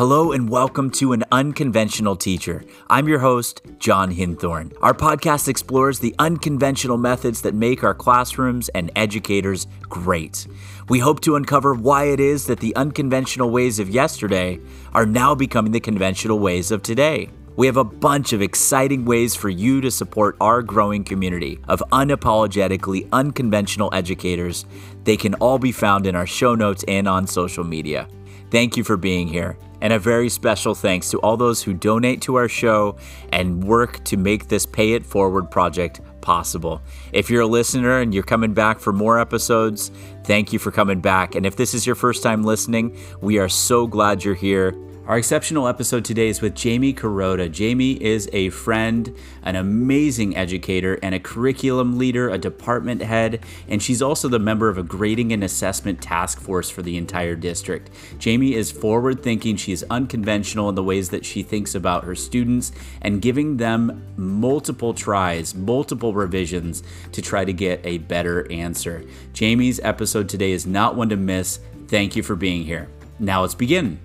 Hello and welcome to An Unconventional Teacher. I'm your host, Jon Hinthorne. Our podcast explores the unconventional methods that make our classrooms and educators great. We hope to uncover why it is that the unconventional ways of yesterday are now becoming the conventional ways of today. We have a bunch of exciting ways for you to support our growing community of unapologetically unconventional educators. They can all be found in our show notes and on social media. Thank you for being here. And a very special thanks to all those who donate to our show and work to make this Pay It Forward project possible. If you're a listener and you're coming back for more episodes, thank you for coming back. And if this is your first time listening, we are so glad you're here. Our exceptional episode today is with Jamie Carota. Jamie is a friend, an amazing educator, and a curriculum leader, a department head, and she's also the member of a grading and assessment task force for the entire district. Jamie is forward thinking, she is unconventional in the ways that she thinks about her students and giving them multiple tries, multiple revisions to try to get a better answer. Jamie's episode today is not one to miss. Thank you for being here. Now let's begin.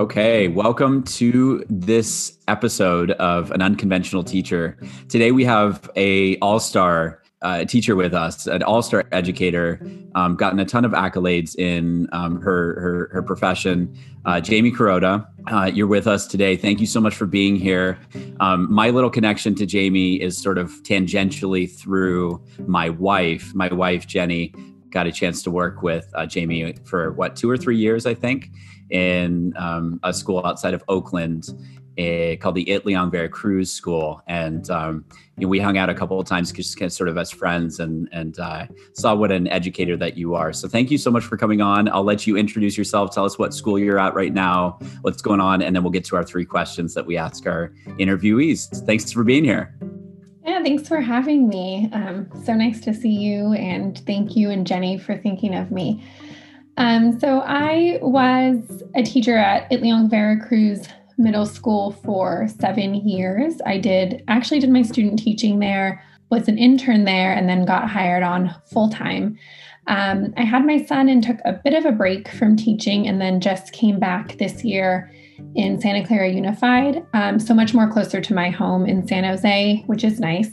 Okay, welcome to this episode of an unconventional teacher. Today we have a all-star uh, teacher with us, an all-star educator, um, gotten a ton of accolades in um, her, her, her profession. Uh, Jamie Carota, uh, you're with us today. Thank you so much for being here. Um, my little connection to Jamie is sort of tangentially through my wife. My wife Jenny got a chance to work with uh, Jamie for what two or three years, I think in um, a school outside of Oakland uh, called the Itliong-Vera Cruz School, and um, you know, we hung out a couple of times, just sort of as friends, and and uh, saw what an educator that you are. So thank you so much for coming on. I'll let you introduce yourself. Tell us what school you're at right now, what's going on, and then we'll get to our three questions that we ask our interviewees. Thanks for being here. Yeah, thanks for having me. Um, so nice to see you, and thank you and Jenny for thinking of me. Um, so I was a teacher at Itliong-Vera Cruz Middle School for seven years. I did actually did my student teaching there, was an intern there, and then got hired on full time. Um, I had my son and took a bit of a break from teaching, and then just came back this year in Santa Clara Unified, um, so much more closer to my home in San Jose, which is nice.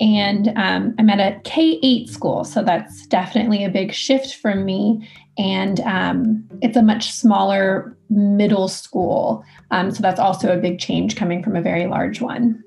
And um, I'm at a K 8 school, so that's definitely a big shift from me and um, it's a much smaller middle school. Um, so that's also a big change coming from a very large one.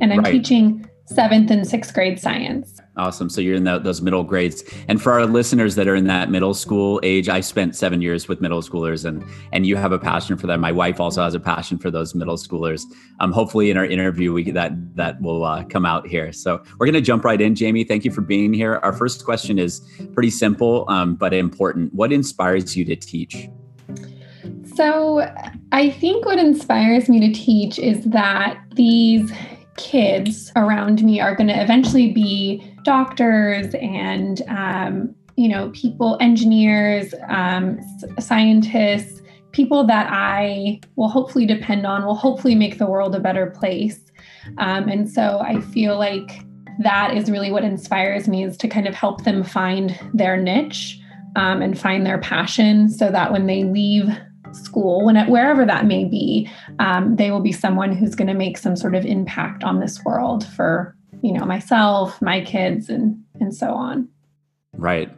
And I'm right. teaching seventh and sixth grade science. Awesome. So you're in the, those middle grades. And for our listeners that are in that middle school age, I spent seven years with middle schoolers and, and you have a passion for them. My wife also has a passion for those middle schoolers. Um, hopefully in our interview, we that, that will uh, come out here. So we're going to jump right in. Jamie, thank you for being here. Our first question is pretty simple, um, but important. What inspires you to teach? So I think what inspires me to teach is that these kids around me are going to eventually be doctors and um, you know people engineers um, scientists people that i will hopefully depend on will hopefully make the world a better place. Um, and so i feel like that is really what inspires me is to kind of help them find their niche um, and find their passion so that when they leave school, when it, wherever that may be, um, they will be someone who's going to make some sort of impact on this world for you know myself, my kids, and and so on. Right.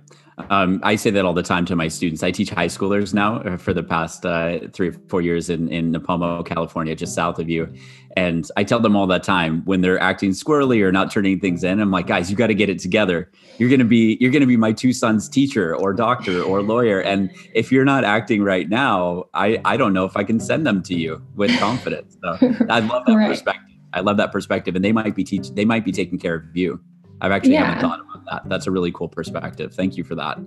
Um, I say that all the time to my students. I teach high schoolers now uh, for the past uh, three or four years in, in Nipomo, California, just south of you. And I tell them all the time when they're acting squirrely or not turning things in, I'm like, guys, you got to get it together. You're gonna be you're gonna be my two sons' teacher or doctor or lawyer. And if you're not acting right now, I I don't know if I can send them to you with confidence. So I love that right. perspective. I love that perspective, and they might be teach they might be taking care of you. I've actually yeah. haven't thought about that. That's a really cool perspective. Thank you for that.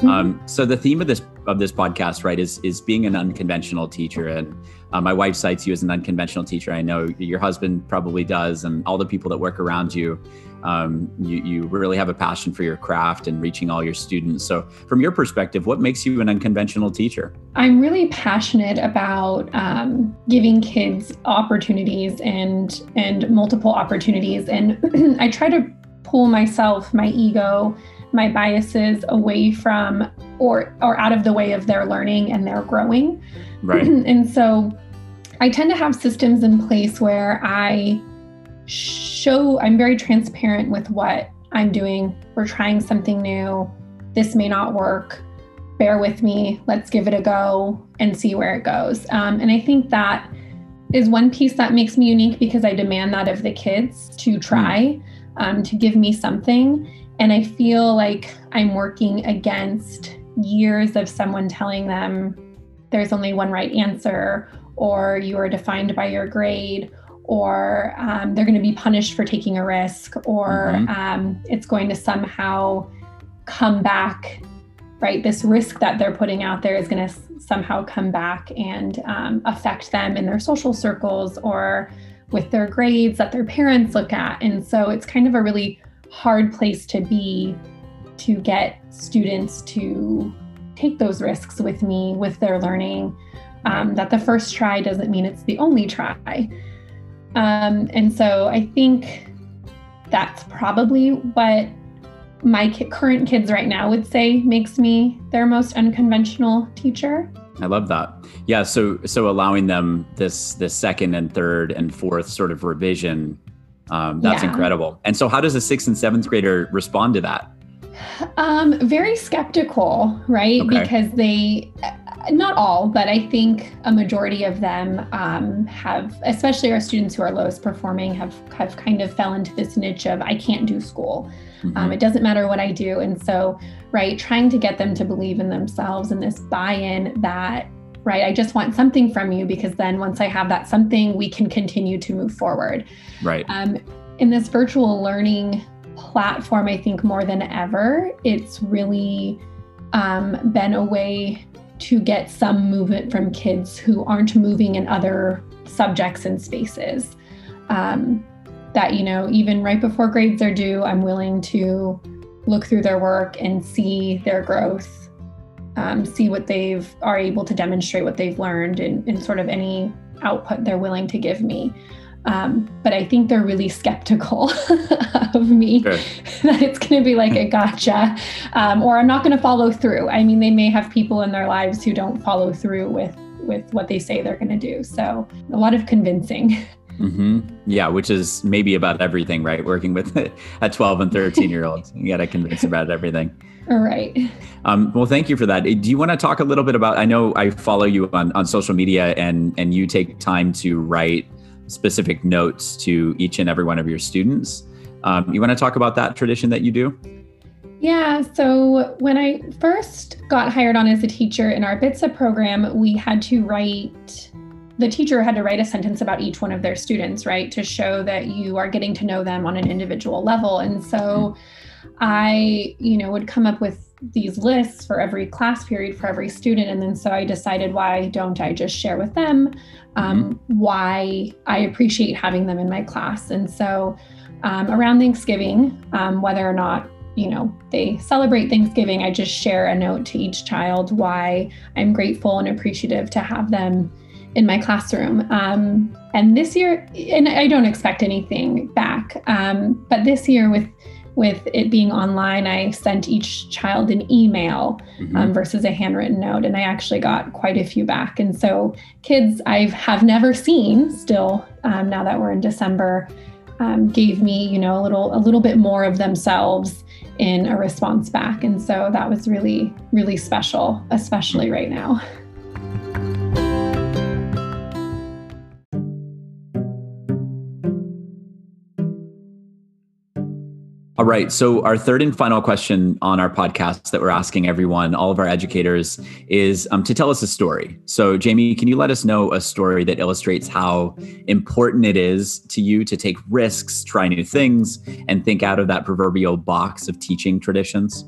Mm-hmm. Um, so the theme of this of this podcast, right, is is being an unconventional teacher. And uh, my wife cites you as an unconventional teacher. I know your husband probably does, and all the people that work around you. Um, you you really have a passion for your craft and reaching all your students. So, from your perspective, what makes you an unconventional teacher? I'm really passionate about um, giving kids opportunities and and multiple opportunities, and I try to pull myself, my ego my biases away from or or out of the way of their learning and their growing. Right. and so I tend to have systems in place where I show I'm very transparent with what I'm doing. We're trying something new. This may not work. Bear with me. Let's give it a go and see where it goes. Um, and I think that is one piece that makes me unique because I demand that of the kids to try, mm. um, to give me something. And I feel like I'm working against years of someone telling them there's only one right answer, or you are defined by your grade, or um, they're going to be punished for taking a risk, or mm-hmm. um, it's going to somehow come back, right? This risk that they're putting out there is going to s- somehow come back and um, affect them in their social circles or with their grades that their parents look at. And so it's kind of a really hard place to be to get students to take those risks with me with their learning. Um, that the first try doesn't mean it's the only try. Um, and so I think that's probably what my ki- current kids right now would say makes me their most unconventional teacher. I love that. Yeah, so so allowing them this this second and third and fourth sort of revision um, that's yeah. incredible. And so, how does a sixth and seventh grader respond to that? Um, very skeptical, right? Okay. Because they, not all, but I think a majority of them um, have, especially our students who are lowest performing, have have kind of fell into this niche of I can't do school. Mm-hmm. Um, it doesn't matter what I do, and so right, trying to get them to believe in themselves and this buy-in that right? I just want something from you because then once I have that something, we can continue to move forward. Right. Um, in this virtual learning platform, I think more than ever, it's really um, been a way to get some movement from kids who aren't moving in other subjects and spaces. Um, that, you know, even right before grades are due, I'm willing to look through their work and see their growth um, see what they've are able to demonstrate what they've learned and, in sort of any output they're willing to give me. Um, but I think they're really skeptical of me okay. that it's going to be like a gotcha, um, or I'm not going to follow through. I mean, they may have people in their lives who don't follow through with with what they say they're going to do. So a lot of convincing. Mm-hmm. Yeah, which is maybe about everything, right? Working with a 12 and 13 year old, you got to convince about everything. All right. Um, well, thank you for that. Do you want to talk a little bit about? I know I follow you on, on social media, and and you take time to write specific notes to each and every one of your students. Um, you want to talk about that tradition that you do? Yeah. So when I first got hired on as a teacher in our BTSA program, we had to write the teacher had to write a sentence about each one of their students, right, to show that you are getting to know them on an individual level. And so I, you know, would come up with these lists for every class period for every student. And then so I decided, why don't I just share with them um, mm-hmm. why I appreciate having them in my class? And so um, around Thanksgiving, um, whether or not you know they celebrate Thanksgiving, I just share a note to each child why I'm grateful and appreciative to have them in my classroom. Um, and this year, and I don't expect anything back, um, but this year with with it being online, I sent each child an email mm-hmm. um, versus a handwritten note, and I actually got quite a few back. And so, kids I have never seen still um, now that we're in December um, gave me, you know, a little a little bit more of themselves in a response back, and so that was really really special, especially right now. All right. So, our third and final question on our podcast that we're asking everyone, all of our educators, is um, to tell us a story. So, Jamie, can you let us know a story that illustrates how important it is to you to take risks, try new things, and think out of that proverbial box of teaching traditions?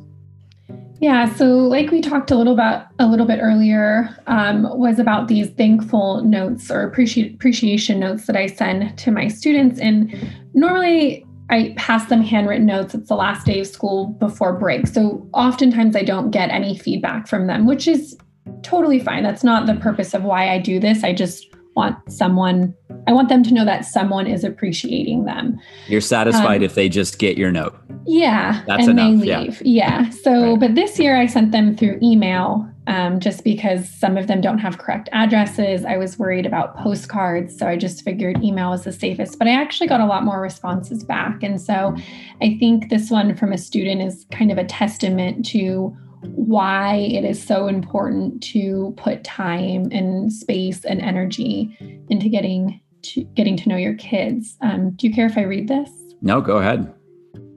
Yeah, so like we talked a little about a little bit earlier, um, was about these thankful notes or appreciation notes that I send to my students. And normally I pass them handwritten notes. It's the last day of school before break. So oftentimes I don't get any feedback from them, which is totally fine. That's not the purpose of why I do this. I just want someone I want them to know that someone is appreciating them. You're satisfied um, if they just get your note. Yeah. That's and enough. They leave. Yeah. yeah. So, right. but this year I sent them through email um, just because some of them don't have correct addresses. I was worried about postcards. So I just figured email was the safest. But I actually got a lot more responses back. And so I think this one from a student is kind of a testament to why it is so important to put time and space and energy into getting to getting to know your kids. Um, do you care if I read this? No, go ahead.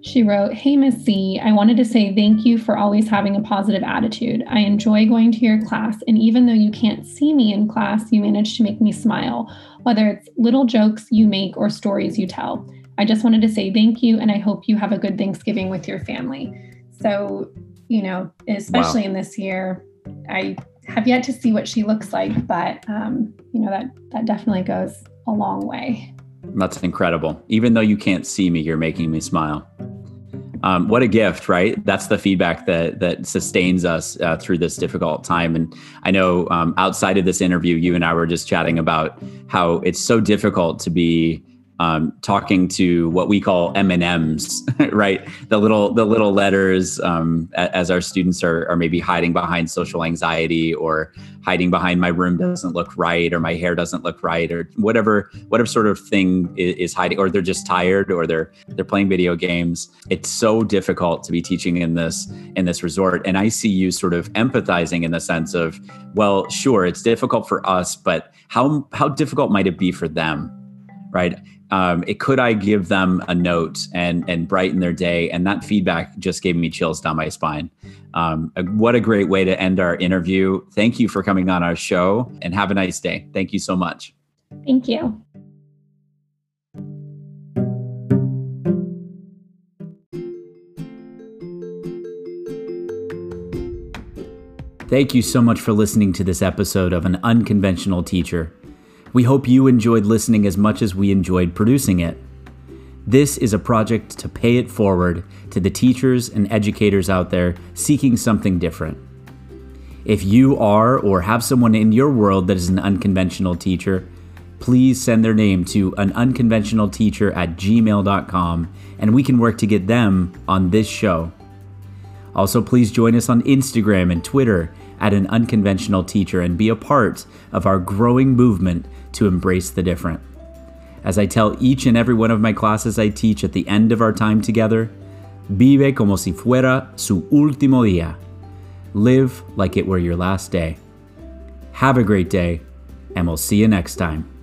She wrote, Hey, Miss C, I wanted to say thank you for always having a positive attitude. I enjoy going to your class, and even though you can't see me in class, you manage to make me smile, whether it's little jokes you make or stories you tell. I just wanted to say thank you, and I hope you have a good Thanksgiving with your family. So, you know, especially wow. in this year, I have yet to see what she looks like, but um, you know that that definitely goes a long way. That's incredible. Even though you can't see me, you're making me smile. Um, what a gift, right? That's the feedback that that sustains us uh, through this difficult time. And I know um, outside of this interview, you and I were just chatting about how it's so difficult to be um, talking to what we call M and M's, right? The little the little letters um, as our students are, are maybe hiding behind social anxiety or hiding behind my room doesn't look right or my hair doesn't look right or whatever whatever sort of thing is, is hiding or they're just tired or they're they're playing video games. It's so difficult to be teaching in this in this resort, and I see you sort of empathizing in the sense of, well, sure, it's difficult for us, but how how difficult might it be for them? right? Um, it could I give them a note and and brighten their day? And that feedback just gave me chills down my spine. Um, what a great way to end our interview. Thank you for coming on our show and have a nice day. Thank you so much. Thank you. Thank you so much for listening to this episode of An Unconventional Teacher. We hope you enjoyed listening as much as we enjoyed producing it. This is a project to pay it forward to the teachers and educators out there seeking something different. If you are or have someone in your world that is an unconventional teacher, please send their name to an unconventional teacher at gmail.com and we can work to get them on this show. Also, please join us on Instagram and Twitter at an unconventional teacher and be a part of our growing movement to embrace the different. As I tell each and every one of my classes I teach at the end of our time together, vive como si fuera su último día. Live like it were your last day. Have a great day, and we'll see you next time.